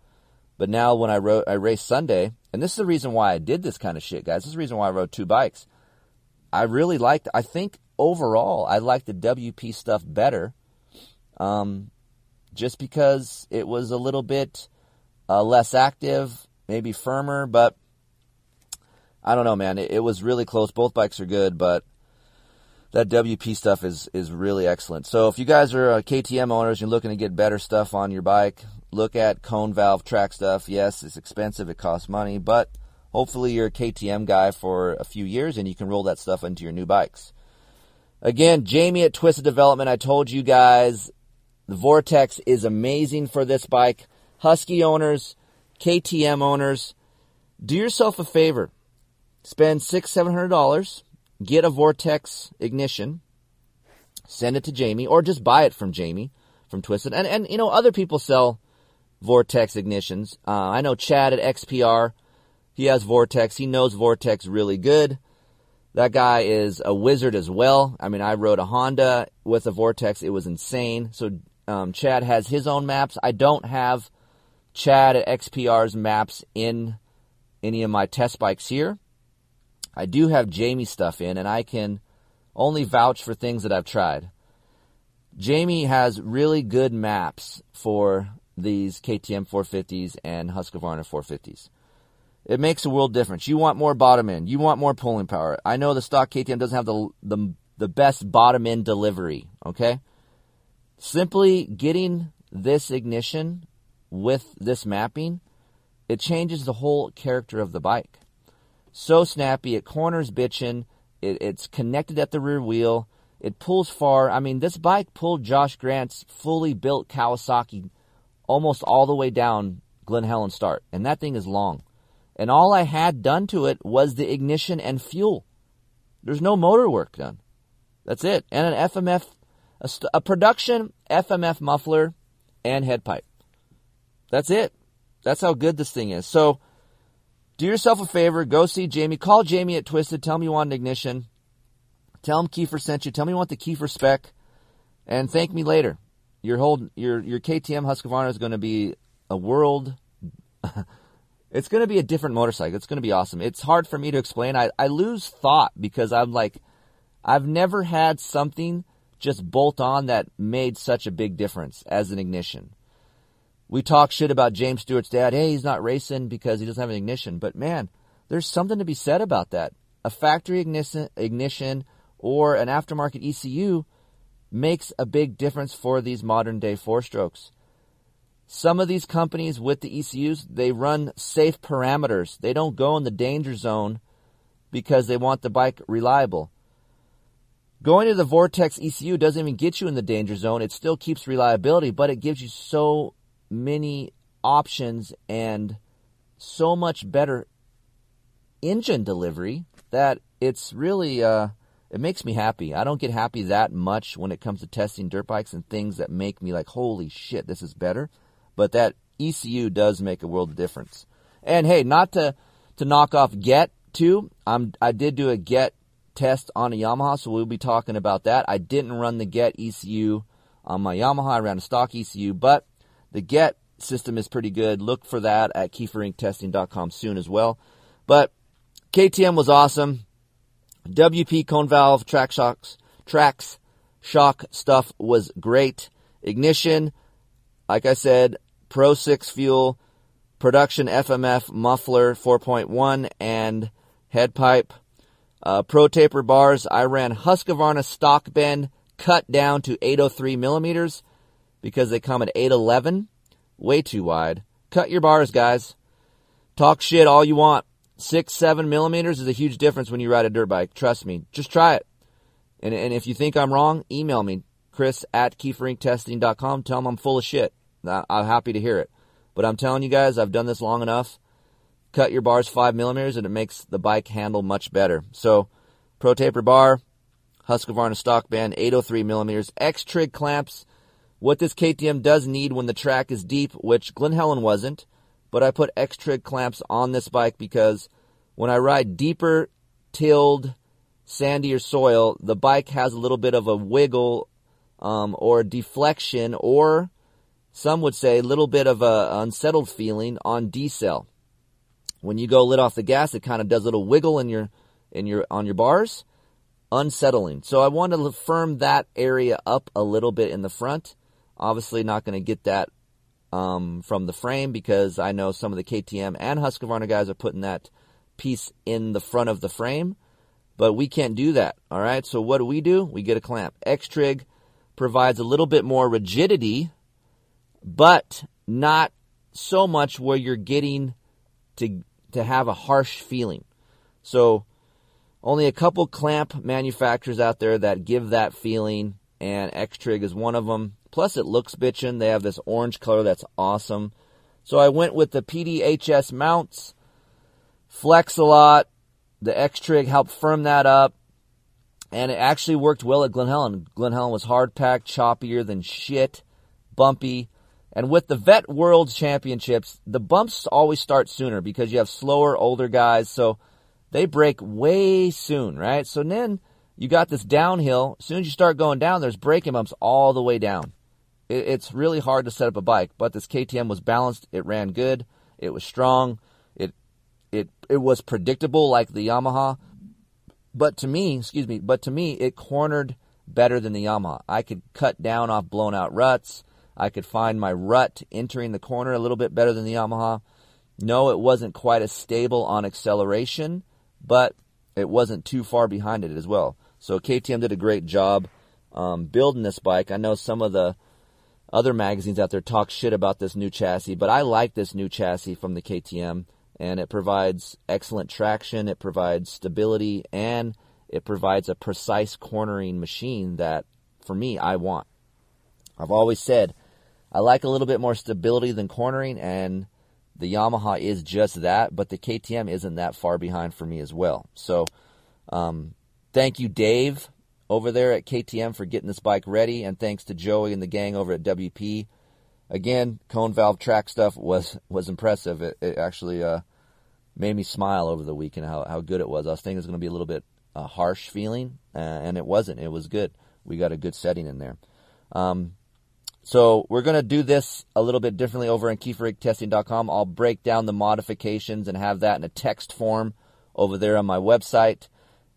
but now when I wrote I raced Sunday, and this is the reason why I did this kind of shit, guys. This is the reason why I rode two bikes. I really liked. I think overall, I liked the WP stuff better, um, just because it was a little bit uh, less active, maybe firmer, but I don't know, man. It, it, was really close. Both bikes are good, but that WP stuff is is really excellent. So if you guys are uh, KTM owners, you're looking to get better stuff on your bike, look at cone valve track stuff. Yes, it's expensive, it costs money, but hopefully you're a KTM guy for a few years and you can roll that stuff into your new bikes. Again, Jamie at Twisted Development, I told you guys the Vortex is amazing for this bike. Husky owners, KTM owners, do yourself a favor. Spend six, seven hundred dollars, get a Vortex ignition, send it to Jamie, or just buy it from Jamie from Twisted. And and you know, other people sell Vortex ignitions. Uh, I know Chad at XPR, he has Vortex. He knows Vortex really good. That guy is a wizard as well. I mean, I rode a Honda with a Vortex. It was insane. So um, Chad has his own maps. I don't have Chad at XPR's maps in any of my test bikes here. I do have Jamie stuff in, and I can only vouch for things that I've tried. Jamie has really good maps for these KTM 450s and Husqvarna 450s. It makes a world difference. You want more bottom end. You want more pulling power. I know the stock KTM doesn't have the the, the best bottom end delivery. Okay, simply getting this ignition with this mapping, it changes the whole character of the bike. So snappy, it corners bitchin', it, it's connected at the rear wheel, it pulls far. I mean, this bike pulled Josh Grant's fully built Kawasaki almost all the way down Glen Helen start, and that thing is long. And all I had done to it was the ignition and fuel. There's no motor work done. That's it. And an FMF, a, a production FMF muffler and head pipe. That's it. That's how good this thing is. So do yourself a favor. Go see Jamie. Call Jamie at Twisted. Tell him you want an ignition. Tell him Keefer sent you. Tell me you want the Keefer spec. And thank me later. Your whole your your KTM Husqvarna is going to be a world. it's going to be a different motorcycle. It's going to be awesome. It's hard for me to explain. I, I lose thought because I'm like, I've never had something just bolt on that made such a big difference as an ignition we talk shit about James Stewart's dad. Hey, he's not racing because he doesn't have an ignition. But man, there's something to be said about that. A factory ignition, ignition or an aftermarket ECU makes a big difference for these modern day four strokes. Some of these companies with the ECUs, they run safe parameters. They don't go in the danger zone because they want the bike reliable. Going to the Vortex ECU doesn't even get you in the danger zone. It still keeps reliability, but it gives you so many options and so much better engine delivery that it's really uh, it makes me happy. I don't get happy that much when it comes to testing dirt bikes and things that make me like, holy shit, this is better. But that ECU does make a world of difference. And hey, not to to knock off Get too. I'm I did do a Get test on a Yamaha, so we'll be talking about that. I didn't run the Get ECU on my Yamaha. I ran a stock ECU, but the GET system is pretty good. Look for that at kieferinctesting.com soon as well. But KTM was awesome. WP cone valve track shocks, tracks, shock stuff was great. Ignition, like I said, Pro 6 fuel, production FMF muffler 4.1 and head pipe. Uh, Pro taper bars, I ran Husqvarna stock bend cut down to 803 millimeters because they come at 811. Way too wide. Cut your bars, guys. Talk shit all you want. Six, seven millimeters is a huge difference when you ride a dirt bike. Trust me. Just try it. And, and if you think I'm wrong, email me. Chris at keeferinctesting.com. Tell them I'm full of shit. I'm happy to hear it. But I'm telling you guys, I've done this long enough. Cut your bars five millimeters, and it makes the bike handle much better. So, Pro Taper bar, Husqvarna stock band, 803 millimeters, X Trig clamps. What this KTM does need when the track is deep, which Glen Helen wasn't, but I put X Trig clamps on this bike because when I ride deeper, tilled, sandier soil, the bike has a little bit of a wiggle um, or deflection, or some would say a little bit of a unsettled feeling on decel. When you go lit off the gas, it kind of does a little wiggle in your in your on your bars, unsettling. So I want to firm that area up a little bit in the front. Obviously, not going to get that um, from the frame because I know some of the KTM and Husqvarna guys are putting that piece in the front of the frame, but we can't do that. All right. So what do we do? We get a clamp. X Trig provides a little bit more rigidity, but not so much where you're getting to to have a harsh feeling. So only a couple clamp manufacturers out there that give that feeling, and X Trig is one of them. Plus, it looks bitchin'. They have this orange color that's awesome. So I went with the PDHS mounts. Flex a lot. The X Trig helped firm that up. And it actually worked well at Glen Helen. Glen Helen was hard packed, choppier than shit, bumpy. And with the Vet World Championships, the bumps always start sooner because you have slower, older guys. So they break way soon, right? So then you got this downhill. As soon as you start going down, there's braking bumps all the way down. It's really hard to set up a bike, but this KTM was balanced. It ran good. It was strong. It it it was predictable like the Yamaha. But to me, excuse me, but to me, it cornered better than the Yamaha. I could cut down off blown out ruts. I could find my rut entering the corner a little bit better than the Yamaha. No, it wasn't quite as stable on acceleration, but it wasn't too far behind it as well. So KTM did a great job um, building this bike. I know some of the other magazines out there talk shit about this new chassis, but I like this new chassis from the KTM, and it provides excellent traction, it provides stability, and it provides a precise cornering machine that, for me, I want. I've always said I like a little bit more stability than cornering, and the Yamaha is just that, but the KTM isn't that far behind for me as well. So, um, thank you, Dave, over there at KTM for getting this bike ready, and thanks to Joey and the gang over at WP. Again, cone valve track stuff was was impressive. It, it actually uh, made me smile over the weekend how how good it was. I was thinking it was going to be a little bit uh, harsh feeling, uh, and it wasn't. It was good. We got a good setting in there. Um, so we're going to do this a little bit differently over on keeferinctesting.com. I'll break down the modifications and have that in a text form over there on my website.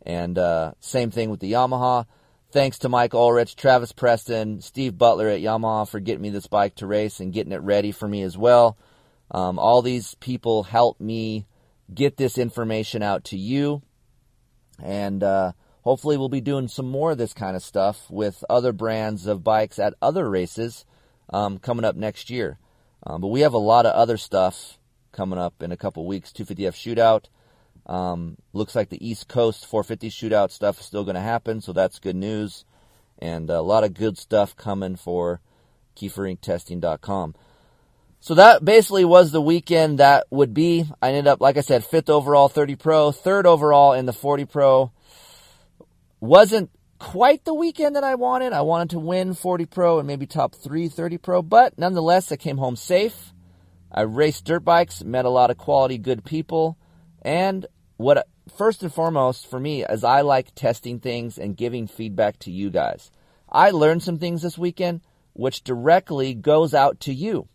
And uh, same thing with the Yamaha. Thanks to Mike Ulrich, Travis Preston, Steve Butler at Yamaha for getting me this bike to race and getting it ready for me as well. Um, all these people help me get this information out to you. And uh, hopefully, we'll be doing some more of this kind of stuff with other brands of bikes at other races um, coming up next year. Um, but we have a lot of other stuff coming up in a couple weeks. 250F shootout. Um, looks like the East Coast 450 shootout stuff is still going to happen, so that's good news. And a lot of good stuff coming for KeeferIncTesting.com. So that basically was the weekend that would be. I ended up, like I said, fifth overall 30 Pro, third overall in the 40 Pro. Wasn't quite the weekend that I wanted. I wanted to win 40 Pro and maybe top three 30 Pro, but nonetheless, I came home safe. I raced dirt bikes, met a lot of quality, good people, and what first and foremost for me is I like testing things and giving feedback to you guys. I learned some things this weekend which directly goes out to you.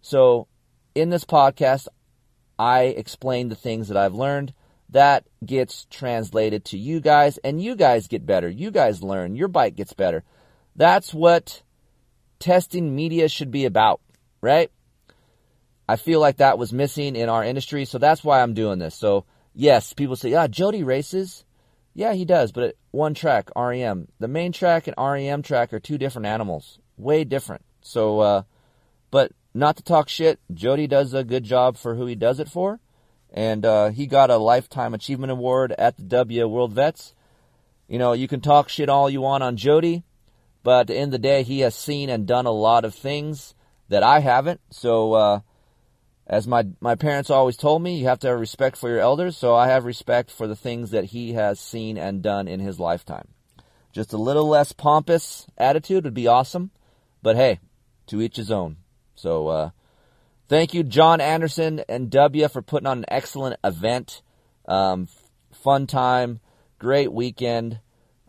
So, in this podcast, I explain the things that I've learned. That gets translated to you guys, and you guys get better. You guys learn. Your bike gets better. That's what testing media should be about, right? I feel like that was missing in our industry, so that's why I'm doing this. So, yes, people say, ah, Jody races. Yeah, he does, but one track, REM. The main track and REM track are two different animals, way different. So, uh, but not to talk shit, Jody does a good job for who he does it for. And uh, he got a Lifetime Achievement Award at the W World Vets. You know, you can talk shit all you want on Jody, But at the end of the day, he has seen and done a lot of things that I haven't. So, uh, as my my parents always told me, you have to have respect for your elders. So I have respect for the things that he has seen and done in his lifetime. Just a little less pompous attitude would be awesome, but hey, to each his own. So uh, thank you, John Anderson and W, for putting on an excellent event. Um, fun time, great weekend.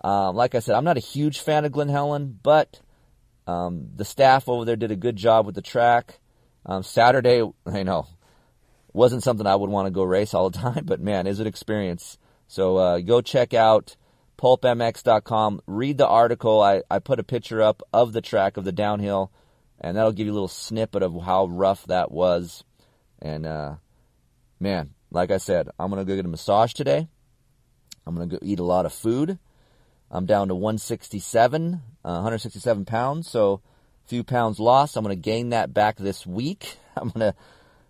Um, like I said, I'm not a huge fan of Glen Helen, but um, the staff over there did a good job with the track. Um, Saturday, I know, wasn't something I would want to go race all the time, but man, is it experience. So uh, go check out pulpmx.com. Read the article. I, I put a picture up of the track of the downhill, and that'll give you a little snippet of how rough that was. And uh, man, like I said, I'm gonna go get a massage today. I'm gonna go eat a lot of food. I'm down to 167, uh, 167 pounds, so a few pounds lost. I'm gonna gain that back this week. I'm gonna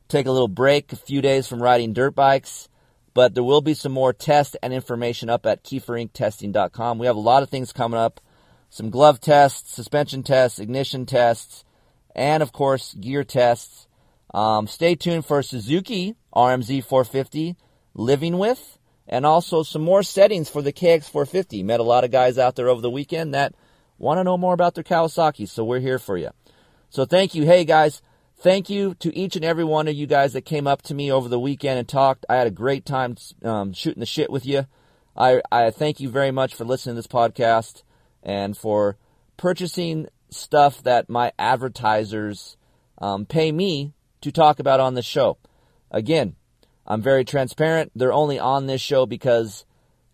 take a little break, a few days from riding dirt bikes but there will be some more test and information up at keeferinctesting.com. We have a lot of things coming up some glove tests, suspension tests, ignition tests, and of course, gear tests. Um, stay tuned for Suzuki RMZ 450 living with, and also some more settings for the KX 450. Met a lot of guys out there over the weekend that want to know more about their Kawasaki, so we're here for you. So thank you. Hey guys, thank you to each and every one of you guys that came up to me over the weekend and talked. I had a great time um, shooting the shit with you. I, I thank you very much for listening to this podcast and for purchasing stuff that my advertisers um, pay me to talk about on the show. Again, I'm very transparent. They're only on this show because,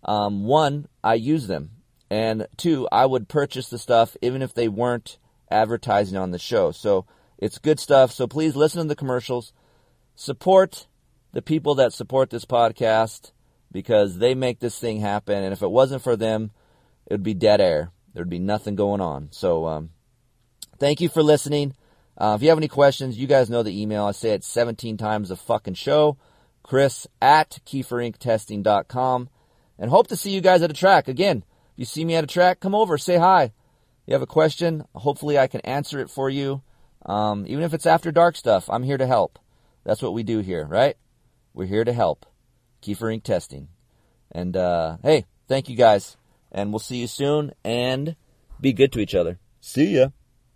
um, one, I use them, and two, I would purchase the stuff even if they weren't advertising on the show. So it's good stuff. So please listen to the commercials. Support the people that support this podcast because they make this thing happen. And if it wasn't for them, it would be dead air. There'd be nothing going on. So, um, thank you for listening. Uh, if you have any questions, you guys know the email. I say it 17 times a fucking show. Chris at KeeferIncTesting.com. And hope to see you guys at a track. Again, if you see me at a track, come over, say hi. You have a question, hopefully I can answer it for you. Um, even if it's after dark stuff, I'm here to help. That's what we do here, right? We're here to help. Keefer. Testing. And uh, hey, thank you guys. And we'll see you soon. And be good to each other. See ya.